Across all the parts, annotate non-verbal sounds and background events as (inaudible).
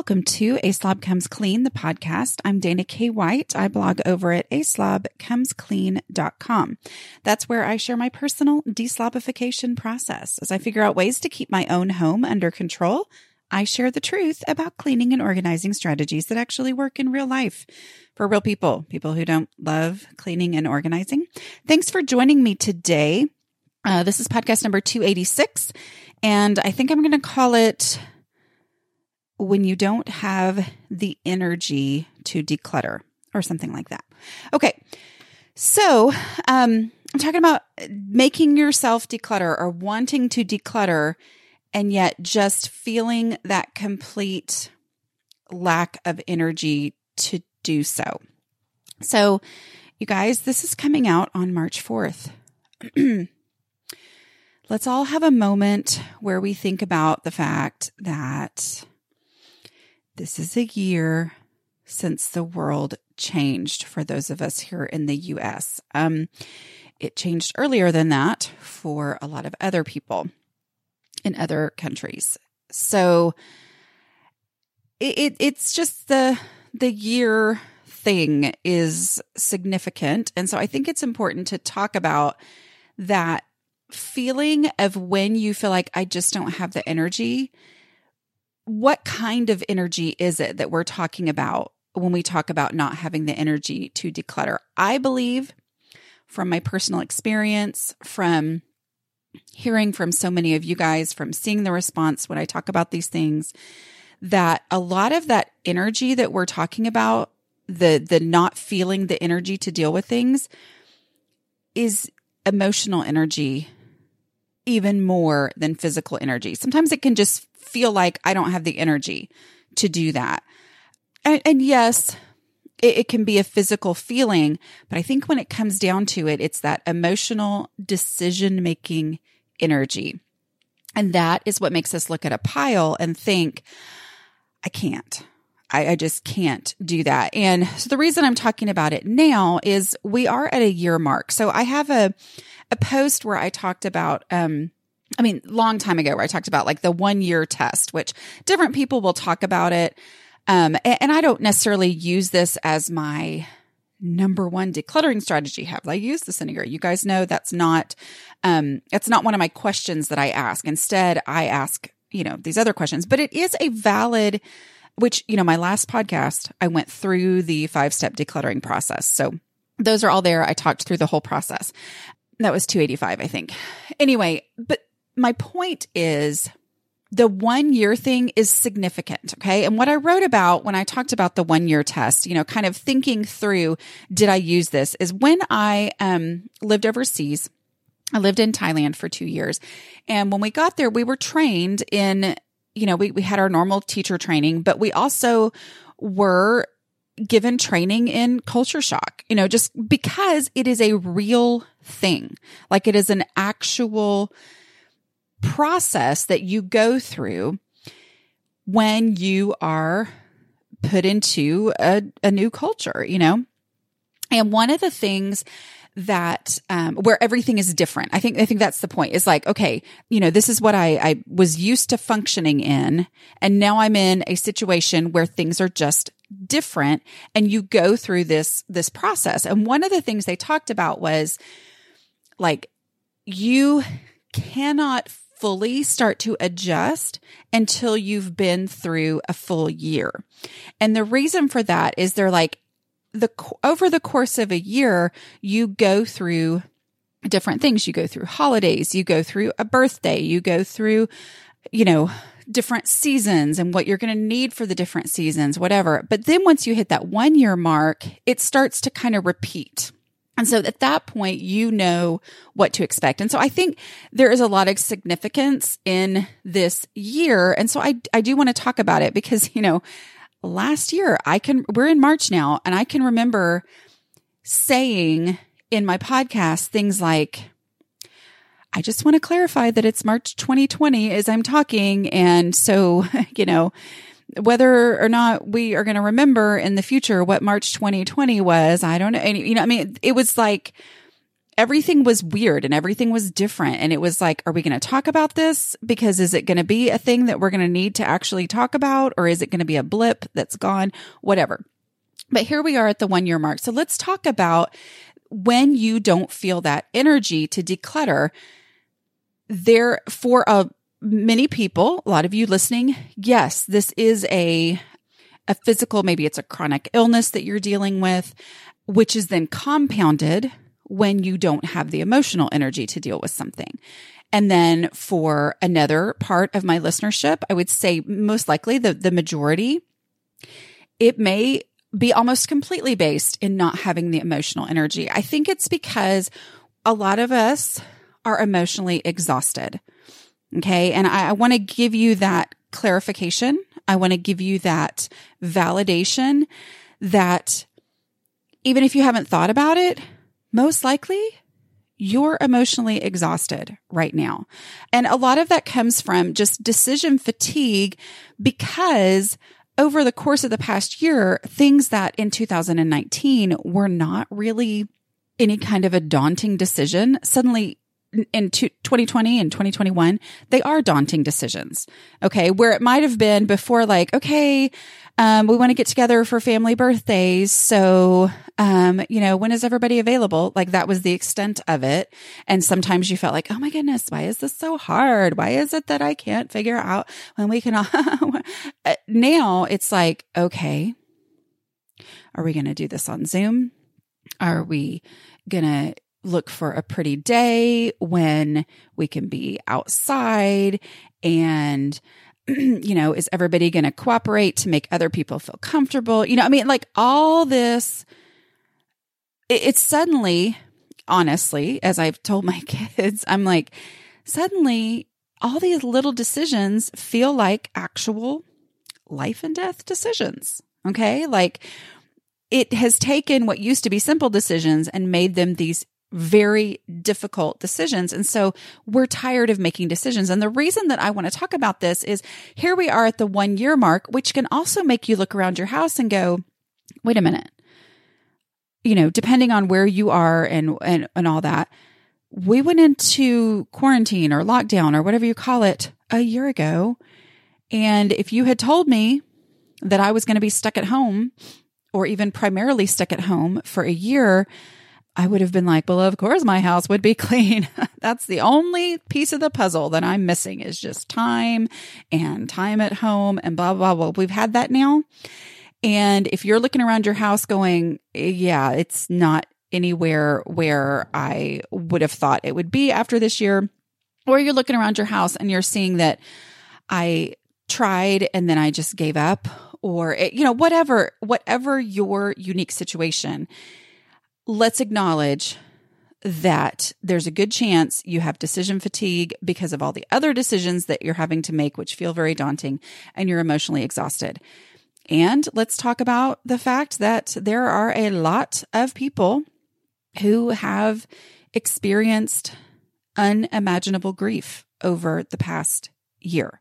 Welcome to A Slob Comes Clean, the podcast. I'm Dana K. White. I blog over at aslobcomesclean.com. That's where I share my personal deslobification process. As I figure out ways to keep my own home under control, I share the truth about cleaning and organizing strategies that actually work in real life for real people, people who don't love cleaning and organizing. Thanks for joining me today. Uh, this is podcast number 286, and I think I'm going to call it when you don't have the energy to declutter or something like that. Okay. So, um, I'm talking about making yourself declutter or wanting to declutter and yet just feeling that complete lack of energy to do so. So, you guys, this is coming out on March 4th. (clears throat) Let's all have a moment where we think about the fact that this is a year since the world changed for those of us here in the US. Um, it changed earlier than that for a lot of other people in other countries. So it, it, it's just the the year thing is significant. And so I think it's important to talk about that feeling of when you feel like I just don't have the energy what kind of energy is it that we're talking about when we talk about not having the energy to declutter? I believe from my personal experience, from hearing from so many of you guys, from seeing the response when I talk about these things, that a lot of that energy that we're talking about, the the not feeling the energy to deal with things is emotional energy even more than physical energy. Sometimes it can just feel like I don't have the energy to do that. And, and yes, it, it can be a physical feeling, but I think when it comes down to it, it's that emotional decision making energy. And that is what makes us look at a pile and think, I can't. I, I, just can't do that. And so the reason I'm talking about it now is we are at a year mark. So I have a, a post where I talked about, um, I mean, long time ago where I talked about like the one year test, which different people will talk about it. Um, and, and I don't necessarily use this as my number one decluttering strategy. Have I used this in? You guys know that's not, um, it's not one of my questions that I ask. Instead, I ask, you know, these other questions, but it is a valid, which, you know, my last podcast, I went through the five step decluttering process. So those are all there. I talked through the whole process. That was 285, I think. Anyway, but my point is the one year thing is significant. Okay. And what I wrote about when I talked about the one year test, you know, kind of thinking through, did I use this is when I, um, lived overseas. I lived in Thailand for two years. And when we got there, we were trained in, you know, we, we had our normal teacher training, but we also were given training in culture shock, you know, just because it is a real thing. Like it is an actual, process that you go through when you are put into a, a new culture, you know? And one of the things that um, where everything is different. I think I think that's the point. Is like, okay, you know, this is what I, I was used to functioning in, and now I'm in a situation where things are just different, and you go through this this process. And one of the things they talked about was like you cannot fully start to adjust until you've been through a full year. And the reason for that is they're like the over the course of a year, you go through different things. You go through holidays, you go through a birthday, you go through, you know, different seasons and what you're going to need for the different seasons, whatever. But then once you hit that one year mark, it starts to kind of repeat. And so at that point, you know what to expect. And so I think there is a lot of significance in this year. And so I, I do want to talk about it because, you know, last year I can, we're in March now and I can remember saying in my podcast things like, I just want to clarify that it's March 2020 as I'm talking. And so, (laughs) you know, whether or not we are going to remember in the future what March 2020 was, I don't know. And, you know, I mean, it was like, everything was weird and everything was different. And it was like, are we going to talk about this? Because is it going to be a thing that we're going to need to actually talk about? Or is it going to be a blip that's gone? Whatever. But here we are at the one year mark. So let's talk about when you don't feel that energy to declutter. There, for a many people, a lot of you listening, yes, this is a a physical, maybe it's a chronic illness that you're dealing with, which is then compounded when you don't have the emotional energy to deal with something. And then for another part of my listenership, I would say most likely the, the majority, it may be almost completely based in not having the emotional energy. I think it's because a lot of us are emotionally exhausted. Okay. And I, I want to give you that clarification. I want to give you that validation that even if you haven't thought about it, most likely you're emotionally exhausted right now. And a lot of that comes from just decision fatigue because over the course of the past year, things that in 2019 were not really any kind of a daunting decision suddenly in 2020 and 2021, they are daunting decisions. Okay. Where it might have been before, like, okay, um, we want to get together for family birthdays. So, um, you know, when is everybody available? Like that was the extent of it. And sometimes you felt like, oh my goodness, why is this so hard? Why is it that I can't figure out when we can all, (laughs) uh, now it's like, okay, are we going to do this on Zoom? Are we going to look for a pretty day when we can be outside and (clears throat) you know is everybody going to cooperate to make other people feel comfortable? You know i mean like all this it, it's suddenly honestly as i've told my (laughs) kids i'm like suddenly all these little decisions feel like actual life and death decisions okay? Like it has taken what used to be simple decisions and made them these very difficult decisions. And so we're tired of making decisions. And the reason that I want to talk about this is here we are at the one year mark, which can also make you look around your house and go, wait a minute. You know, depending on where you are and, and, and all that, we went into quarantine or lockdown or whatever you call it a year ago. And if you had told me that I was going to be stuck at home or even primarily stuck at home for a year, I would have been like, well, of course my house would be (laughs) clean. (laughs) That's the only piece of the puzzle that I'm missing is just time and time at home and blah, blah, blah. We've had that now. And if you're looking around your house going, yeah, it's not anywhere where I would have thought it would be after this year, or you're looking around your house and you're seeing that I tried and then I just gave up or, it, you know, whatever, whatever your unique situation let's acknowledge that there's a good chance you have decision fatigue because of all the other decisions that you're having to make, which feel very daunting, and you're emotionally exhausted. And let's talk about the fact that there are a lot of people who have experienced unimaginable grief over the past year.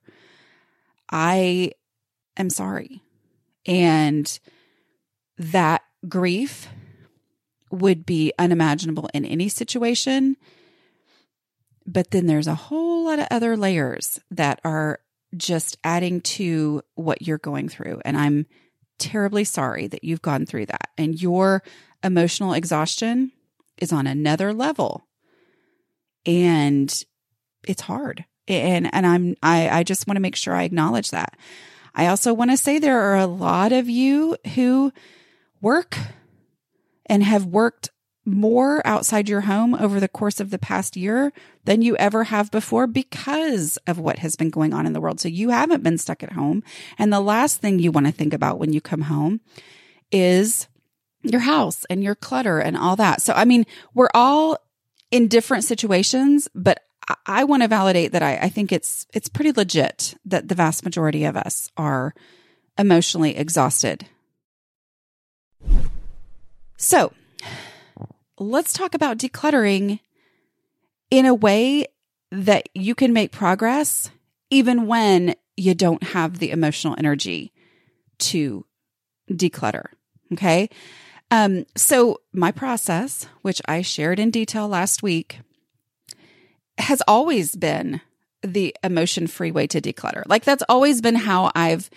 I am sorry. And that grief would be unimaginable in any situation. But then there's a whole lot of other layers that are just adding to what you're going through. And I'm terribly sorry that you've gone through that. And your emotional exhaustion is on another level. And it's hard. And and I'm I, I just want to make sure I acknowledge that. I also want to say there are a lot of you who work and have worked more outside your home over the course of the past year than you ever have before because of what has been going on in the world. So you haven't been stuck at home. And the last thing you want to think about when you come home is your house and your clutter and all that. So, I mean, we're all in different situations, but I want to validate that I, I think it's, it's pretty legit that the vast majority of us are emotionally exhausted so let's talk about decluttering in a way that you can make progress even when you don't have the emotional energy to declutter. Okay. Um, so my process, which I shared in detail last week, has always been the emotion free way to declutter. Like that's always been how I've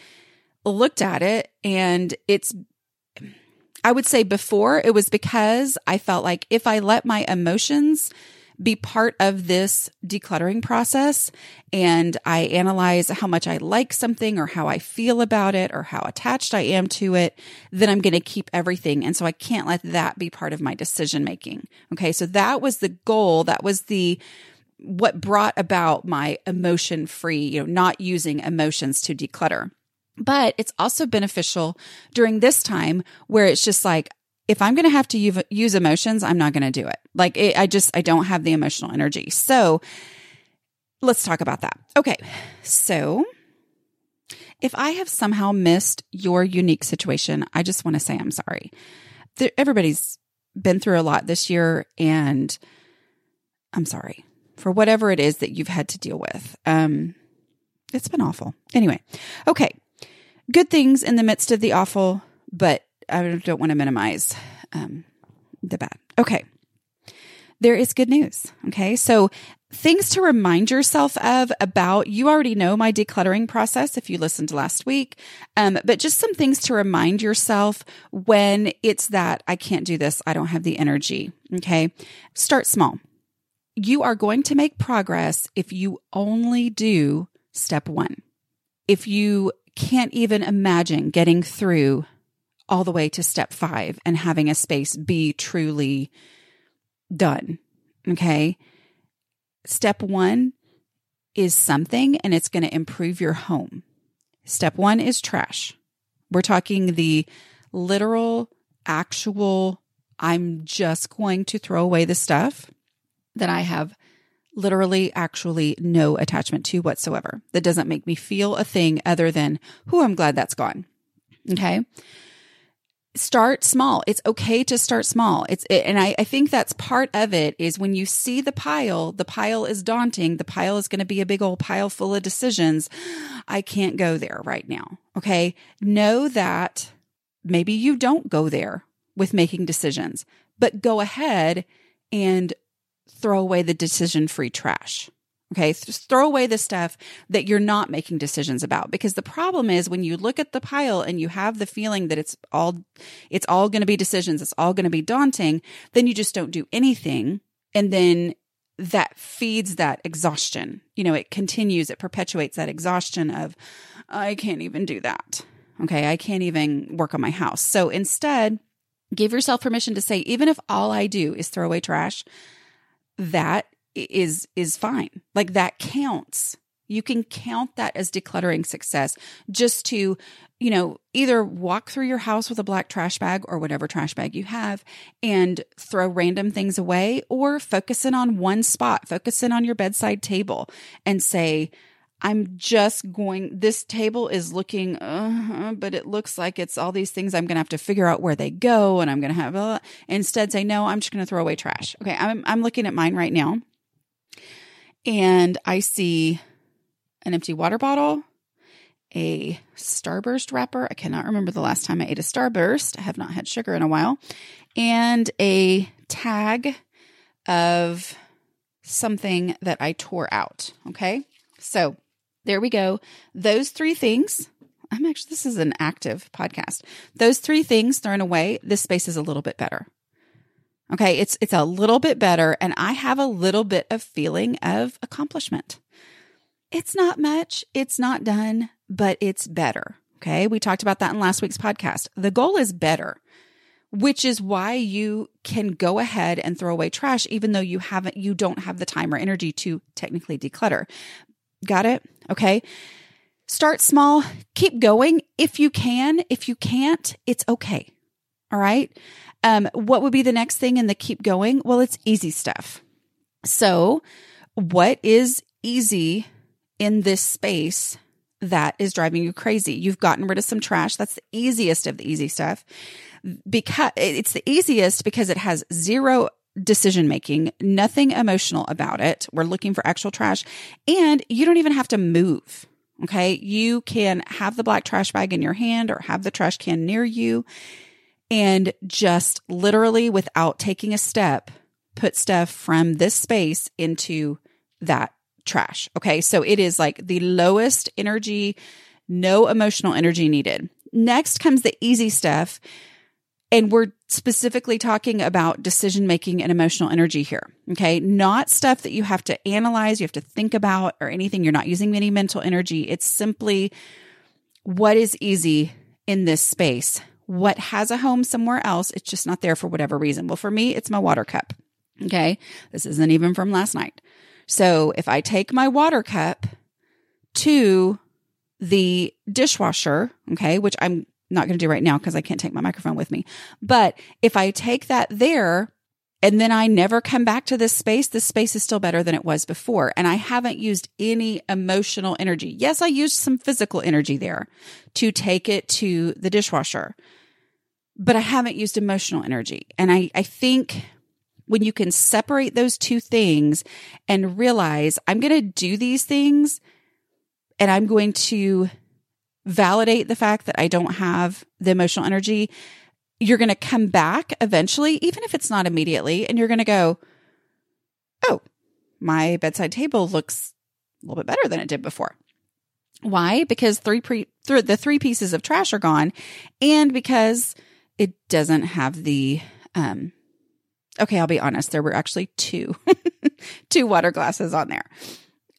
looked at it. And it's, I would say before it was because I felt like if I let my emotions be part of this decluttering process and I analyze how much I like something or how I feel about it or how attached I am to it, then I'm going to keep everything. And so I can't let that be part of my decision making. Okay. So that was the goal. That was the, what brought about my emotion free, you know, not using emotions to declutter. But it's also beneficial during this time where it's just like, if I'm going to have to use emotions, I'm not going to do it. Like it, I just, I don't have the emotional energy. So let's talk about that. Okay. So if I have somehow missed your unique situation, I just want to say I'm sorry. Everybody's been through a lot this year and I'm sorry for whatever it is that you've had to deal with. Um, it's been awful. Anyway, okay. Good things in the midst of the awful, but I don't want to minimize um, the bad. Okay. There is good news. Okay. So things to remind yourself of about, you already know my decluttering process if you listened last week. Um, but just some things to remind yourself when it's that I can't do this. I don't have the energy. Okay. Start small. You are going to make progress if you only do step one. If you can't even imagine getting through all the way to step five and having a space be truly done. Okay. Step one is something and it's going to improve your home. Step one is trash. We're talking the literal, actual, I'm just going to throw away the stuff that I have literally, actually no attachment to whatsoever. That doesn't make me feel a thing other than, who I'm glad that's gone. Okay start small. It's okay to start small. It's, it, and I, I think that's part of it is when you see the pile, the pile is daunting. The pile is going to be a big old pile full of decisions. I can't go there right now. Okay. Know that maybe you don't go there with making decisions, but go ahead and throw away the decision free trash. Okay. Just throw away the stuff that you're not making decisions about because the problem is when you look at the pile and you have the feeling that it's all, it's all going to be decisions. It's all going to be daunting. Then you just don't do anything. And then that feeds that exhaustion. You know, it continues, it perpetuates that exhaustion of, I can't even do that. Okay. I can't even work on my house. So instead, give yourself permission to say, even if all I do is throw away trash, that is is fine. Like that counts. You can count that as decluttering success just to, you know, either walk through your house with a black trash bag or whatever trash bag you have and throw random things away or focus in on one spot, focus in on your bedside table and say, I'm just going, this table is looking, uh, but it looks like it's all these things I'm going to have to figure out where they go and I'm going to have, uh, instead say, no, I'm just going to throw away trash. Okay. I'm, I'm looking at mine right now and I see an empty water bottle, a Starburst wrapper. I cannot remember the last time I ate a Starburst. I have not had sugar in a while. And a tag of something that I tore out. Okay. So there we go. Those three things. I'm actually, this is an active podcast. Those three things thrown away, this space is a little bit better. Okay. It's, it's a little bit better. And I have a little bit of feeling of accomplishment. It's not much. It's not done, but it's better. Okay. We talked about that in last week's podcast. The goal is better, which is why you can go ahead and throw away trash, even though you haven't, you don't have the time or energy to technically declutter. Got it? Okay. Start small, keep going if you can. If you can't, it's okay. All right. Um, what would be the next thing in the keep going? Well, it's easy stuff. So, what is easy in this space that is driving you crazy? You've gotten rid of some trash. That's the easiest of the easy stuff because it's the easiest because it has zero decision making, nothing emotional about it. We're looking for actual trash and you don't even have to move. Okay. You can have the black trash bag in your hand or have the trash can near you and just literally without taking a step, put stuff from this space into that trash. Okay. So it is like the lowest energy, no emotional energy needed. Next comes the easy stuff. And we're specifically talking about decision making and emotional energy here. Okay. Not stuff that you have to analyze, you have to think about or anything. You're not using any mental energy. It's simply what is easy in this space. What has a home somewhere else? It's just not there for whatever reason. Well, for me, it's my water cup. Okay. This isn't even from last night. So if I take my water cup to the dishwasher, okay, which I'm not going to do right now because I can't take my microphone with me. But if I take that there and then I never come back to this space, this space is still better than it was before. And I haven't used any emotional energy. Yes, I used some physical energy there to take it to the dishwasher, but I haven't used emotional energy. And I, I think when you can separate those two things and realize I'm going to do these things and I'm going to validate the fact that I don't have the emotional energy, you're going to come back eventually, even if it's not immediately, and you're going to go, oh, my bedside table looks a little bit better than it did before. Why? Because three pre- th- the three pieces of trash are gone, and because it doesn't have the um. Okay, I'll be honest. There were actually two, (laughs) two water glasses on there,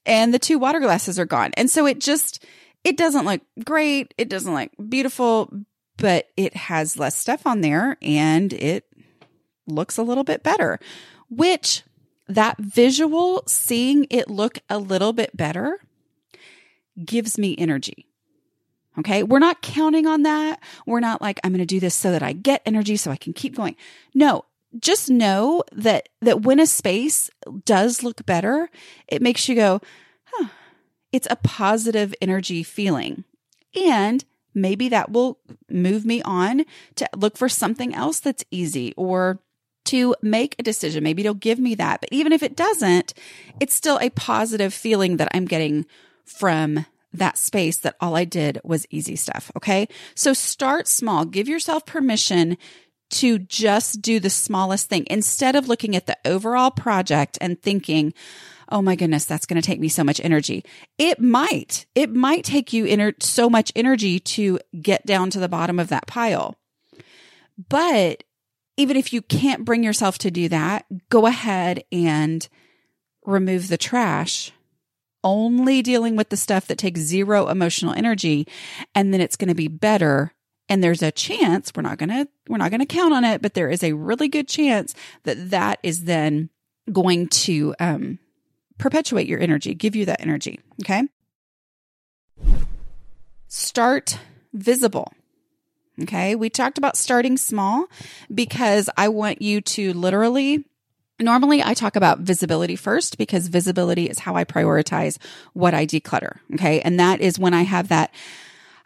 and the two water glasses are gone, and so it just it doesn't look great. It doesn't look beautiful, but it has less stuff on there and it looks a little bit better, which that visual, seeing it look a little bit better gives me energy. Okay. We're not counting on that. We're not like, I'm going to do this so that I get energy so I can keep going. No, just know that, that when a space does look better, it makes you go, huh, it's a positive energy feeling. And maybe that will move me on to look for something else that's easy or to make a decision. Maybe it'll give me that. But even if it doesn't, it's still a positive feeling that I'm getting from that space that all I did was easy stuff. Okay. So start small. Give yourself permission to just do the smallest thing instead of looking at the overall project and thinking, oh my goodness, that's going to take me so much energy. It might, it might take you ener- so much energy to get down to the bottom of that pile. But even if you can't bring yourself to do that, go ahead and remove the trash only dealing with the stuff that takes zero emotional energy and then it's going to be better and there's a chance we're not going to we're not going to count on it but there is a really good chance that that is then going to um perpetuate your energy, give you that energy. Okay. Start visible. Okay. We talked about starting small because I want you to literally Normally, I talk about visibility first because visibility is how I prioritize what I declutter. Okay. And that is when I have that,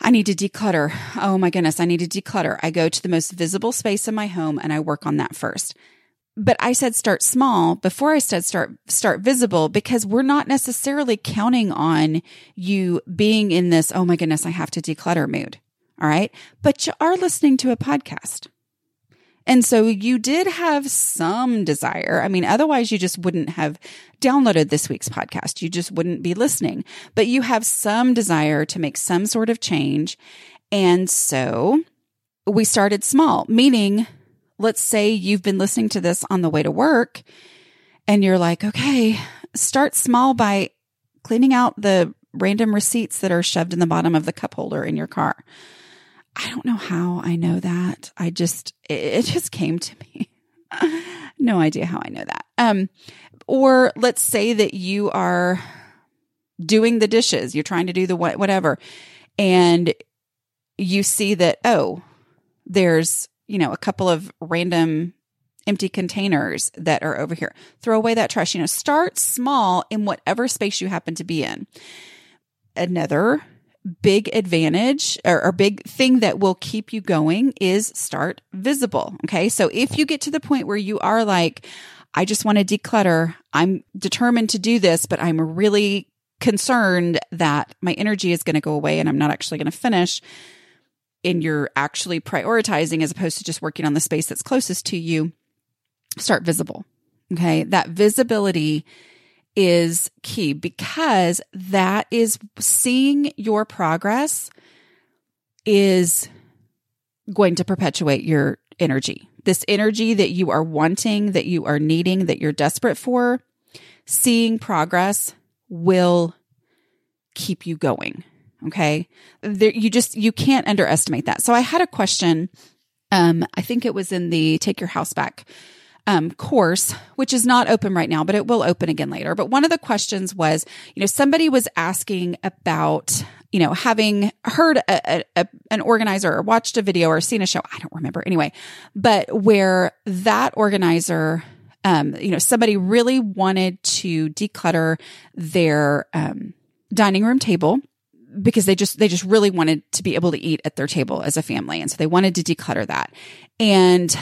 I need to declutter. Oh my goodness, I need to declutter. I go to the most visible space in my home and I work on that first but I said start small before I said start start visible because we're not necessarily counting on you being in this oh my goodness I have to declutter mood. All right? But you are listening to a podcast. And so you did have some desire. I mean, otherwise you just wouldn't have downloaded this week's podcast. You just wouldn't be listening, but you have some desire to make some sort of change. And so we started small, meaning let's say you've been listening to this on the way to work and you're like, okay, start small by cleaning out the random receipts that are shoved in the bottom of the cup holder in your car. I don't know how I know that. I just, it, just came to me. (laughs) no idea how I know that. Um, or let's say that you are doing the dishes, you're trying to do the what, whatever, and you see that, oh, there's you know, a couple of random empty containers that are over here. Throw away that trash. You know, start small in whatever space you happen to be in. Another big advantage or, or, big thing that will keep you going is start visible. Okay. So if you get to the point where you are like, I just want to declutter. I'm determined to do this, but I'm really concerned that my energy is going to go away and I'm not actually going to finish. And you're actually prioritizing as opposed to just working on the space that's closest to you. Start visible. Okay. That visibility is key because that is seeing your progress is going to perpetuate your energy. This energy that you are wanting, that you are needing, that you're desperate for, seeing progress will keep you going. Okay. There, you just, you can't underestimate that. So I had a question. Um, I think it was in the Take Your House Back um, course, which is not open right now, but it will open again later. But one of the questions was, you know, somebody was asking about, you know, having heard a, a, an organizer or watched a video or seen a show. I don't remember anyway, but where that organizer, um, you know, somebody really wanted to declutter their, um, dining room table because they just they just really wanted to be able to eat at their table as a family. And so they wanted to declutter that. And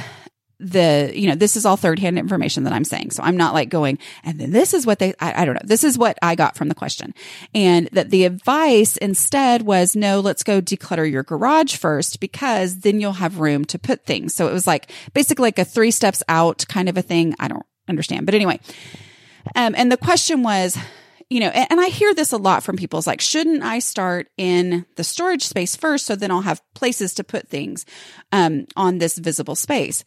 the you know this is all third hand information that i'm saying. So i'm not like going and then this is what they I, I, don't know. This is what i got from the question. And that the advice instead was no let's go declutter your garage first because then you'll have room to put things. So it was like basically like a three steps out kind of a thing. I don't understand. But anyway um and the question was you know, and, I hear this a lot from people. It's like, shouldn't I start in the storage space first so then I'll have places to put things um, on this visible space?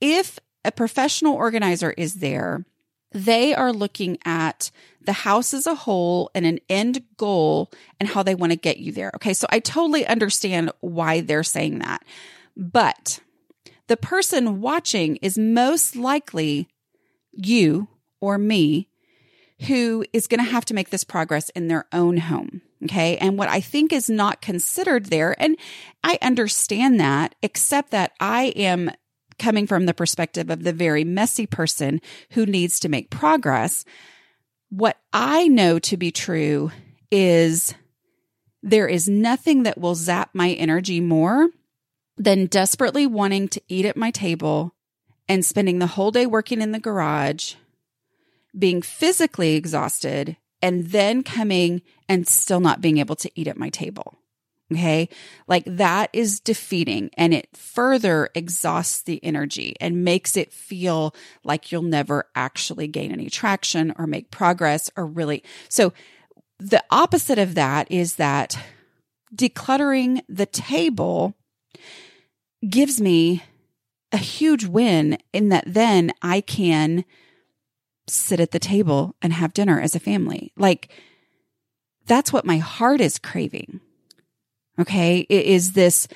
if a professional organizer is there, they are looking at the house as a whole and an end goal and how they want to get you there. Okay. So I totally understand why they're saying that. But the person watching is most likely you or me who is going to have to make this progress in their own home. Okay. And what I think is not considered there, and I understand that, except that I am coming from the perspective of the very messy person who needs to make progress. What I know to be true is there is nothing that will zap my energy more than desperately wanting to eat at my table and spending the whole day working in the garage, being physically exhausted, and then coming and still not being able to eat at my table. Okay. Like that is defeating and it further exhausts the energy and makes it feel like you'll never actually gain any traction or make progress or really. So the opposite of that is that decluttering the table gives me a huge win in that then I can sit at the table and have dinner as a family. Like that's what my heart is craving. Okay. Is this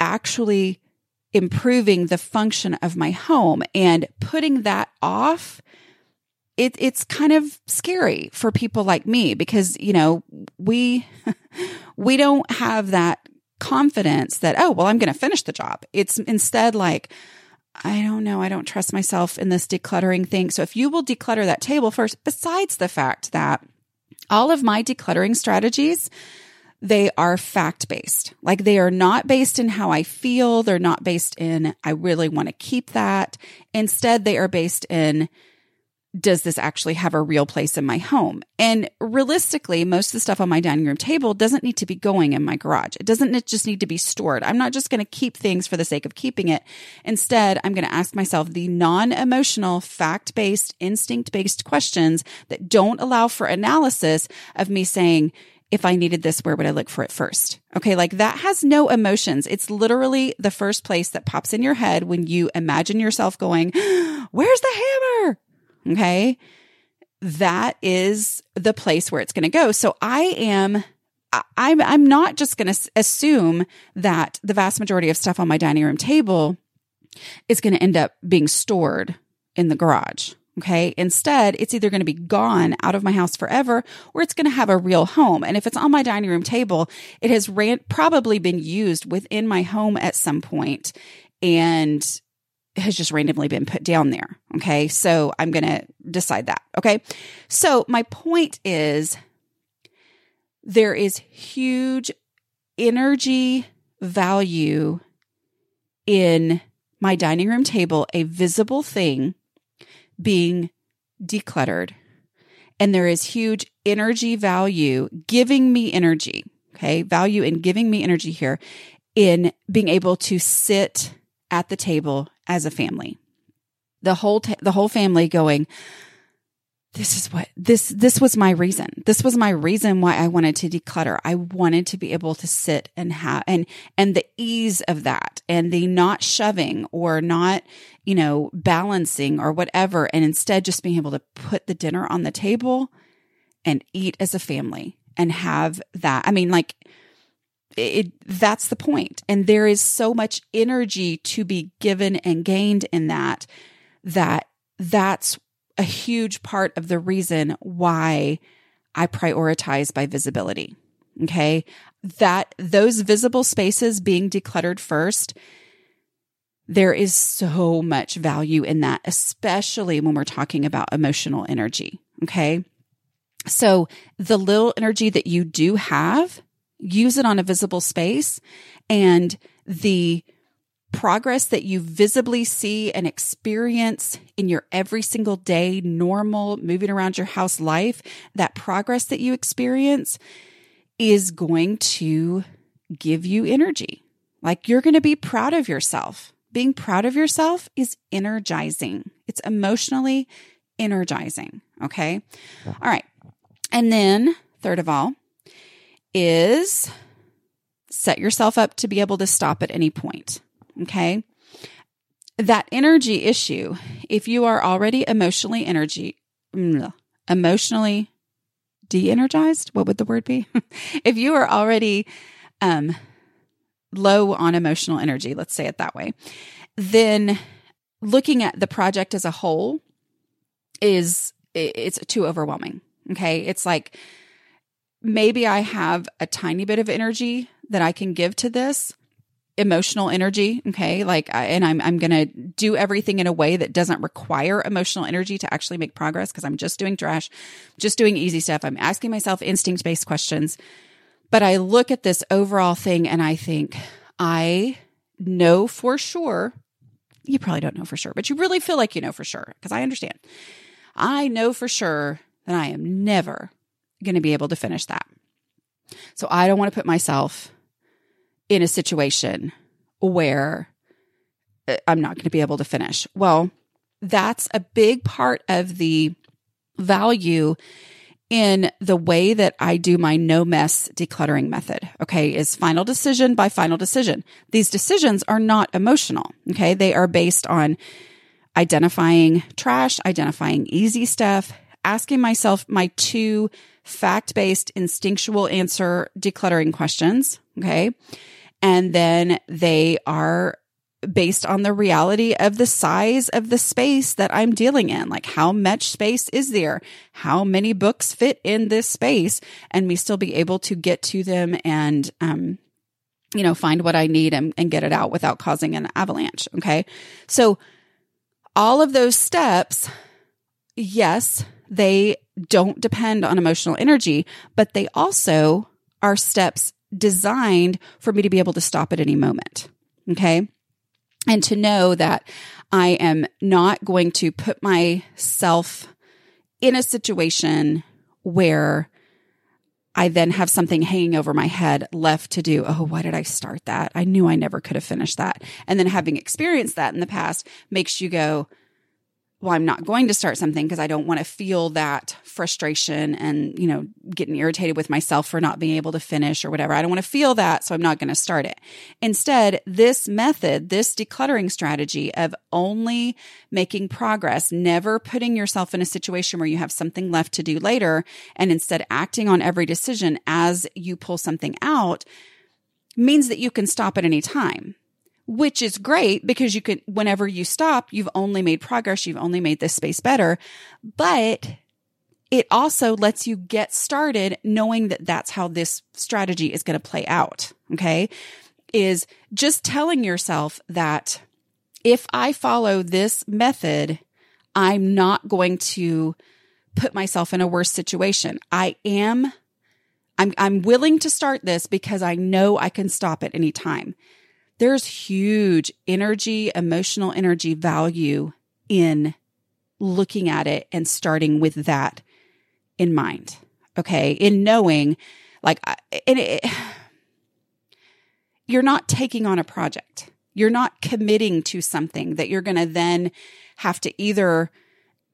actually improving the function of my home and putting that off? It, it's kind of scary for people like me because, you know, we, (laughs) we don't have that confidence that, oh, well, I'm going to finish the job. It's instead like, I don't know. I don't trust myself in this decluttering thing. So if you will declutter that table first, besides the fact that all of my decluttering strategies they are fact based. Like they are not based in how I feel. They're not based in, I really want to keep that. Instead, they are based in, does this actually have a real place in my home? And realistically, most of the stuff on my dining room table doesn't need to be going in my garage. It doesn't just need to be stored. I'm not just going to keep things for the sake of keeping it. Instead, I'm going to ask myself the non emotional, fact based, instinct based questions that don't allow for analysis of me saying, if I needed this, where would I look for it first? Okay. Like that has no emotions. It's literally the first place that pops in your head when you imagine yourself going, where's the hammer? Okay. That is the place where it's going to go. So I am, I'm, I'm not just going to assume that the vast majority of stuff on my dining room table is going to end up being stored in the garage. Okay. Instead, it's either going to be gone out of my house forever or it's going to have a real home. And if it's on my dining room table, it has ran- probably been used within my home at some point and has just randomly been put down there. Okay. So I'm going to decide that. Okay. So my point is there is huge energy value in my dining room table, a visible thing being decluttered. And there is huge energy value giving me energy. Okay. Value in giving me energy here in being able to sit at the table as a family. The whole, ta- the whole family going, this is what this this was my reason. This was my reason why i wanted to declutter. I wanted to be able to sit and have and and the ease of that and the not shoving or not you know balancing or whatever and instead just being able to put the dinner on the table and eat as a family and have that. I mean like it, that's the point and there is so much energy to be given and gained in that that that's a huge part of the reason why I prioritize by visibility. Okay. That those visible spaces being decluttered first, there is so much value in that, especially when we're talking about emotional energy. Okay. So the little energy that you do have, use it on a visible space and the progress that you visibly see and experience in your every single day, normal moving around your house life, that progress that you experience is going to give you energy. Like you're going to be proud of yourself. Being proud of yourself is energizing. It's emotionally energizing. Okay. All right. And then, third of all, is set yourself up to be able to stop at any point. Okay. That energy issue, if you are already emotionally energy, emotionally de-energized, what would the word be? (laughs) if you are already um, low on emotional energy, let's say it that way, then looking at the project as a whole is it's too overwhelming. Okay. It's like maybe I have a tiny bit of energy that I can give to this, emotional energy. Okay. Like, and I'm, I'm going to do everything in a way that doesn't require emotional energy to actually make progress because I'm just doing trash, just doing easy stuff. I'm asking myself instinct based questions. But I look at this overall thing and I think, I know for sure. You probably don't know for sure, but you really feel like you know for sure because I understand. I know for sure that I am never going to be able to finish that. So I don't want to put myself in a situation where uh, I'm not going to be able to finish. Well, that's a big part of the value in the way that I do my no mess decluttering method. Okay. Is final decision by final decision. These decisions are not emotional. Okay. They are based on identifying trash, identifying easy stuff, asking myself my two fact based instinctual answer decluttering questions. Okay. And then they are based on the reality of the size of the space that I'm dealing in. Like how much space is there? How many books fit in this space? And me still be able to get to them and, um, you know, find what I need and, and get it out without causing an avalanche. Okay. So all of those steps, yes, they don't depend on emotional energy, but they also are steps designed for me to be able to stop at any moment. Okay. And to know that I am not going to put myself in a situation where I then have something hanging over my head left to do. Oh, why did I start that? I knew I never could have finished that. And then having experienced that in the past makes you go, well, I'm not going to start something because I don't want to feel that frustration and, you know, getting irritated with myself for not being able to finish or whatever. I don't want to feel that. So I'm not going to start it. Instead, this method, this decluttering strategy of only making progress, never putting yourself in a situation where you have something left to do later and instead acting on every decision as you pull something out means that you can stop at any time which is great because you can, whenever you stop, you've only made progress. You've only made this space better, but it also lets you get started knowing that that's how this strategy is going to play out. Okay. Is just telling yourself that if I follow this method, I'm not going to put myself in a worse situation. I am I'm I'm willing to start this because I know I can stop at any time there's huge energy, emotional energy value in looking at it and starting with that in mind. Okay. In knowing, like, and it, (sighs) you're not taking on a project. You're not committing to something that you're going to then have to either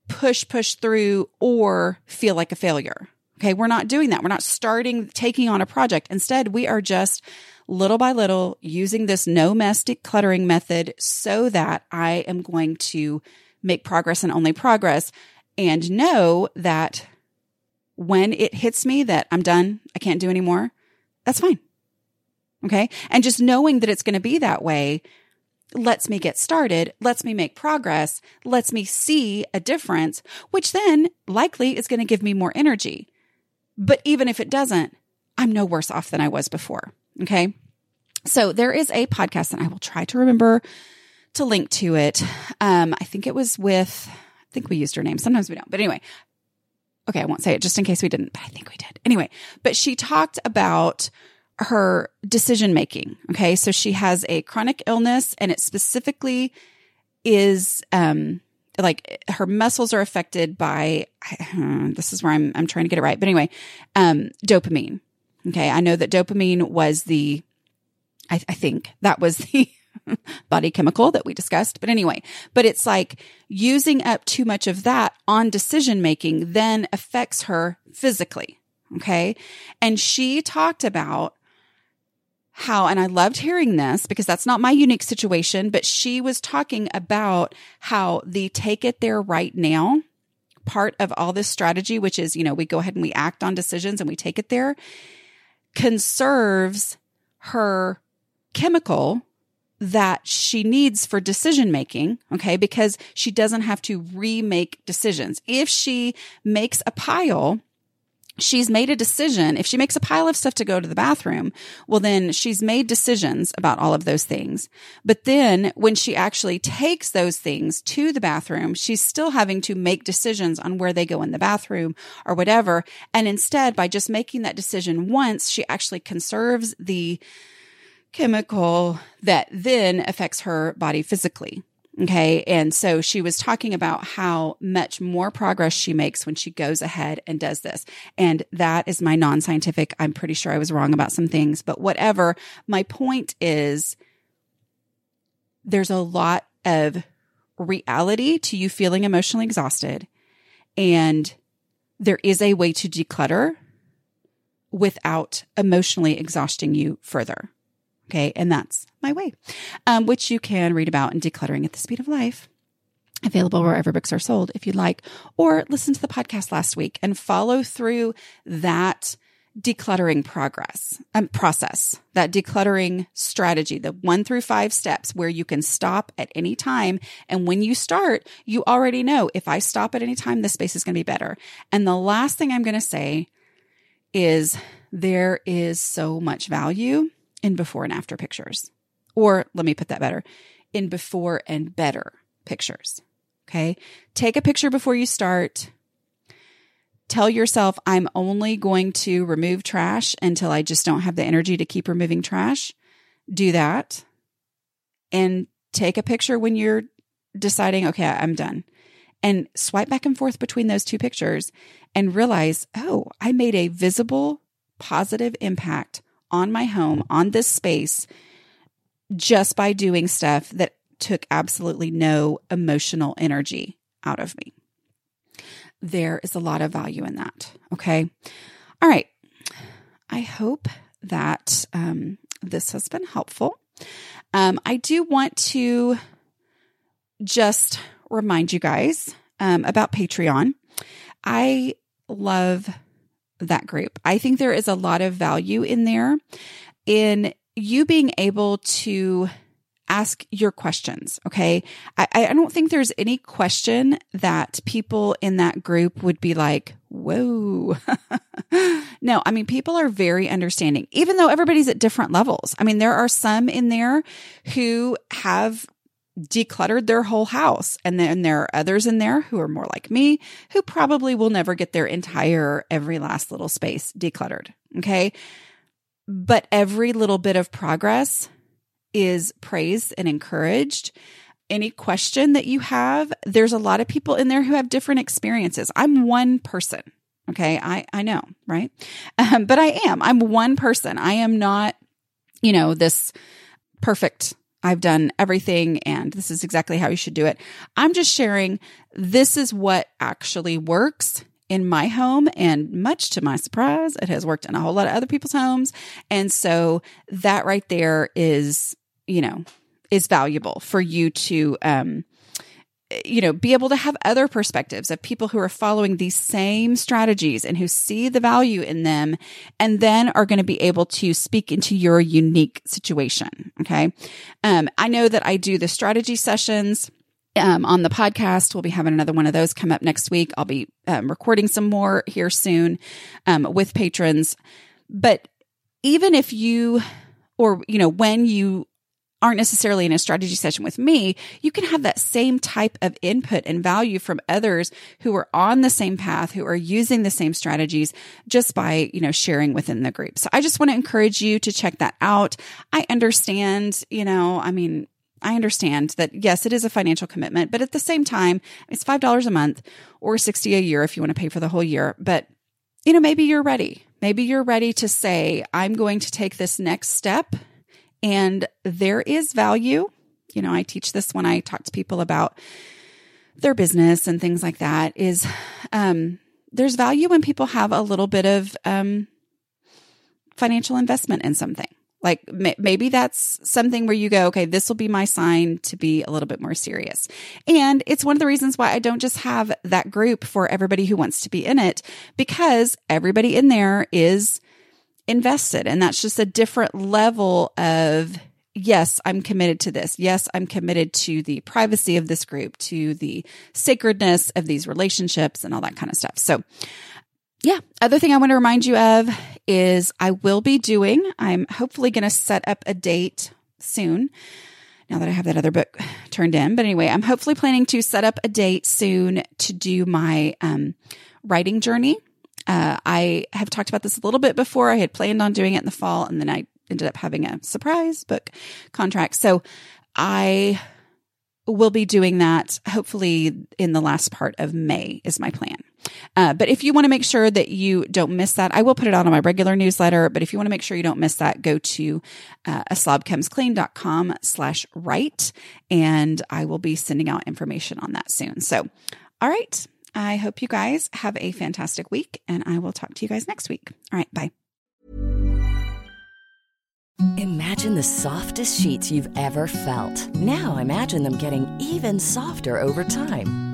push, push through or feel like a failure. Okay. We're not doing that. We're not starting taking on a project. Instead, we are just little by little using this no mess decluttering method so that I am going to make progress and only progress and know that when it hits me that I'm done, I can't do anymore, that's fine. Okay. And just knowing that it's going to be that way lets me get started, lets me make progress, lets me see a difference, which then likely is going to give me more energy. But even if it doesn't, I'm no worse off than I was before. Okay. So there is a podcast and I will try to remember to link to it. Um, I think it was with, I think we used her name. Sometimes we don't, but anyway. Okay. I won't say it just in case we didn't, but I think we did. Anyway, but she talked about her decision making. Okay. So she has a chronic illness and it specifically is, um, like her muscles are affected by this is where I'm I'm trying to get it right. But anyway, um dopamine. Okay. I know that dopamine was the I, I think that was the (laughs) body chemical that we discussed. But anyway, but it's like using up too much of that on decision making then affects her physically. Okay. And she talked about how, and I loved hearing this because that's not my unique situation, but she was talking about how the take it there right now part of all this strategy, which is, you know, we go ahead and we act on decisions and we take it there, conserves her chemical that she needs for decision making. Okay. Because she doesn't have to remake decisions. If she makes a pile, she's made a decision. If she makes a pile of stuff to go to the bathroom, well, then she's made decisions about all of those things. But then when she actually takes those things to the bathroom, she's still having to make decisions on where they go in the bathroom or whatever. And instead, by just making that decision once, she actually conserves the chemical that then affects her body physically. Okay. And so she was talking about how much more progress she makes when she goes ahead and does this. And that is my non scientific. I'm pretty sure I was wrong about some things, but whatever. My point is there's a lot of reality to you feeling emotionally exhausted. And there is a way to declutter without emotionally exhausting you further. Okay. And that's my way, um, which you can read about in Decluttering at the Speed of Life. Available wherever books are sold if you'd like, or listen to the podcast last week and follow through that decluttering progress um, process, that decluttering strategy, the one through five steps where you can stop at any time. And when you start, you already know if I stop at any time, the space is going to be better. And the last thing I'm going to say is there is so much value in before and after pictures. Or let me put that better in before and better pictures. Okay. Take a picture before you start. Tell yourself, I'm only going to remove trash until I just don't have the energy to keep removing trash. Do that. And take a picture when you're deciding, okay, I'm done. And swipe back and forth between those two pictures and realize, oh, I made a visible positive impact on my home, on this space, just by doing stuff that took absolutely no emotional energy out of me. There is a lot of value in that. Okay. All right. I hope that um, this has been helpful. Um, I do want to just remind you guys um, about Patreon. I love that group. I think there is a lot of value in there in you being able to ask your questions. Okay. I, I don't think there's any question that people in that group would be like, whoa. (laughs) no, I mean, people are very understanding, even though everybody's at different levels. I mean, there are some in there who have decluttered their whole house. And then there are others in there who are more like me, who probably will never get their entire, every last little space decluttered. Okay. But every little bit of progress is praised and encouraged. any question that you have, there's a lot of people in there who have different experiences. I'm one person. Okay. I, I know, right? Um, but I am. I'm one person. I am not, you know, this perfect. I've done everything and this is exactly how you should do it. I'm just sharing this is what actually works in my home. And much to my surprise, it has worked in a whole lot of other people's homes. And so that right there is, you know, is valuable for you to, um, you know, be able to have other perspectives of people who are following these same strategies and who see the value in them and then are going to be able to speak into your unique situation. Okay. Um, I know that I do the strategy sessions um, on the podcast. We'll be having another one of those come up next week. I'll be um, recording some more here soon um, with patrons. But even if you, or, you know, when you aren't necessarily in a strategy session with me, you can have that same type of input and value from others who are on the same path, who are using the same strategies just by, you know, sharing within the group. So I just want to encourage you to check that out. I understand, you know, I mean, I understand that yes, it is a financial commitment, but at the same time, it's $5 a month or 60 a year if you want to pay for the whole year. But, you know, maybe you're ready. Maybe you're ready to say, I'm going to take this next step and there is value. You know, I teach this when I talk to people about their business and things like that is, um, there's value when people have a little bit of, um, financial investment in something. Like maybe that's something where you go, okay, this will be my sign to be a little bit more serious. And it's one of the reasons why I don't just have that group for everybody who wants to be in it because everybody in there is invested. And that's just a different level of yes, I'm committed to this. Yes, I'm committed to the privacy of this group, to the sacredness of these relationships and all that kind of stuff. So yeah, other thing I want to remind you of is I will be doing, I'm hopefully going to set up a date soon now that I have that other book turned in. But anyway, I'm hopefully planning to set up a date soon to do my um, writing journey. Uh, I have talked about this a little bit before. I had planned on doing it in the fall and then I ended up having a surprise book contract. So I will be doing that hopefully in the last part of May is my plan. Uh, but if you want to make sure that you don't miss that, I will put it out on my regular newsletter. But if you want to make sure you don't miss that, go to uh, aslobcomesclean.com slash write and I will be sending out information on that soon. So, all right. I hope you guys have a fantastic week and I will talk to you guys next week. All right. Bye. Imagine the softest sheets you've ever felt. Now imagine them getting even softer over time.